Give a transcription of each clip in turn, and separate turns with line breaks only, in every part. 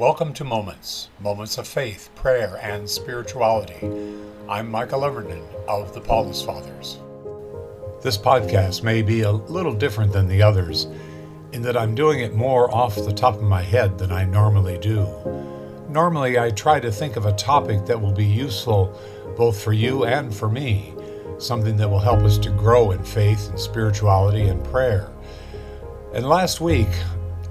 Welcome to Moments, moments of faith, prayer, and spirituality. I'm Michael Everton of the Paulist Fathers. This podcast may be a little different than the others in that I'm doing it more off the top of my head than I normally do. Normally, I try to think of a topic that will be useful both for you and for me, something that will help us to grow in faith and spirituality and prayer. And last week,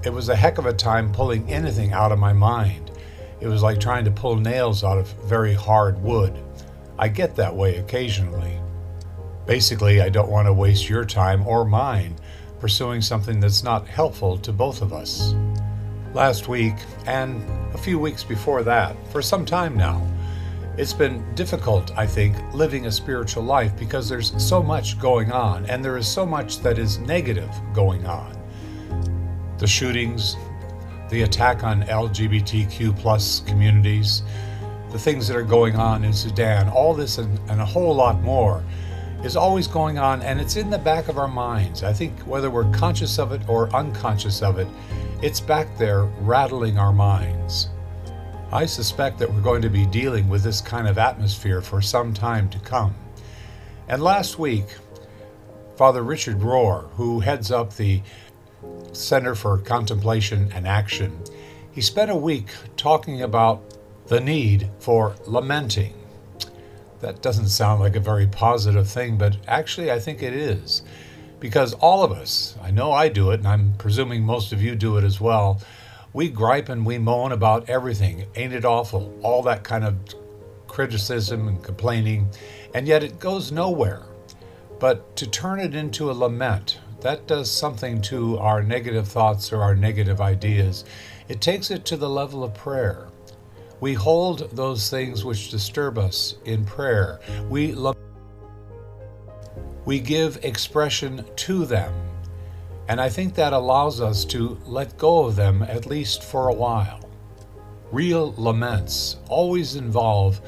it was a heck of a time pulling anything out of my mind. It was like trying to pull nails out of very hard wood. I get that way occasionally. Basically, I don't want to waste your time or mine pursuing something that's not helpful to both of us. Last week, and a few weeks before that, for some time now, it's been difficult, I think, living a spiritual life because there's so much going on, and there is so much that is negative going on the shootings, the attack on LGBTQ plus communities, the things that are going on in Sudan, all this and, and, a whole lot more is always going on and it's in the back of our minds. I think whether we're conscious of it or unconscious of it, it's back there rattling our minds. I suspect that we're going to be dealing with this kind of atmosphere for some time to come. And last week, Father Richard Rohr, who heads up the Center for Contemplation and Action, he spent a week talking about the need for lamenting. That doesn't sound like a very positive thing, but actually, I think it is. Because all of us, I know I do it, and I'm presuming most of you do it as well, we gripe and we moan about everything. Ain't it awful? All that kind of criticism and complaining, and yet it goes nowhere. But to turn it into a lament, that does something to our negative thoughts or our negative ideas. It takes it to the level of prayer. We hold those things which disturb us in prayer. We love we give expression to them. And I think that allows us to let go of them at least for a while. Real laments always involve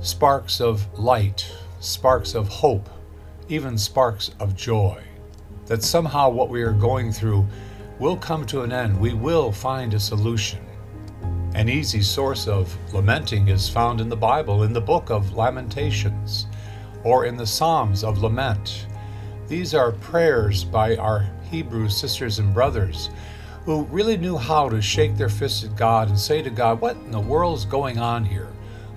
sparks of light, sparks of hope, even sparks of joy that somehow what we are going through will come to an end. We will find a solution. An easy source of lamenting is found in the Bible, in the book of Lamentations, or in the Psalms of Lament. These are prayers by our Hebrew sisters and brothers who really knew how to shake their fists at God and say to God, What in the world's going on here?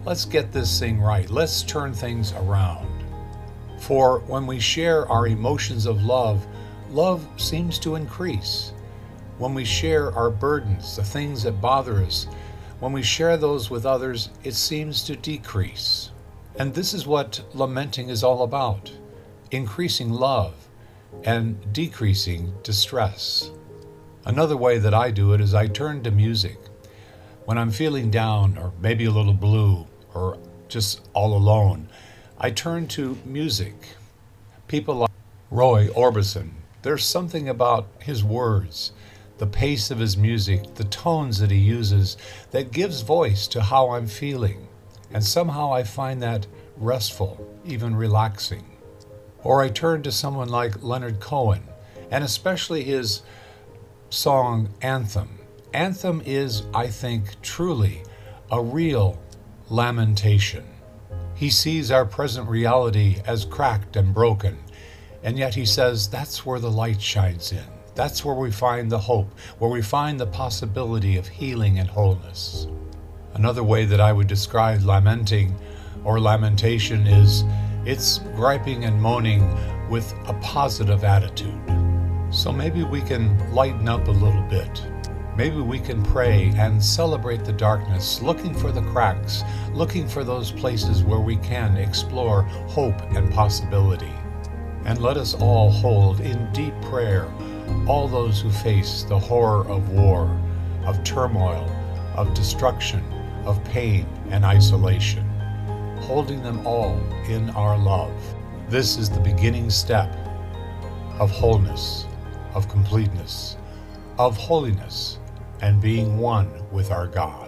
Let's get this thing right. Let's turn things around. For when we share our emotions of love, love seems to increase. When we share our burdens, the things that bother us, when we share those with others, it seems to decrease. And this is what lamenting is all about increasing love and decreasing distress. Another way that I do it is I turn to music. When I'm feeling down or maybe a little blue or just all alone, I turn to music. People like Roy Orbison, there's something about his words, the pace of his music, the tones that he uses that gives voice to how I'm feeling. And somehow I find that restful, even relaxing. Or I turn to someone like Leonard Cohen, and especially his song Anthem. Anthem is, I think, truly a real lamentation. He sees our present reality as cracked and broken and yet he says that's where the light shines in. That's where we find the hope, where we find the possibility of healing and wholeness. Another way that I would describe lamenting or lamentation is it's griping and moaning with a positive attitude. So maybe we can lighten up a little bit. Maybe we can pray and celebrate the darkness, looking for the cracks, looking for those places where we can explore hope and possibility. And let us all hold in deep prayer all those who face the horror of war, of turmoil, of destruction, of pain and isolation, holding them all in our love. This is the beginning step of wholeness, of completeness, of holiness, and being one with our God.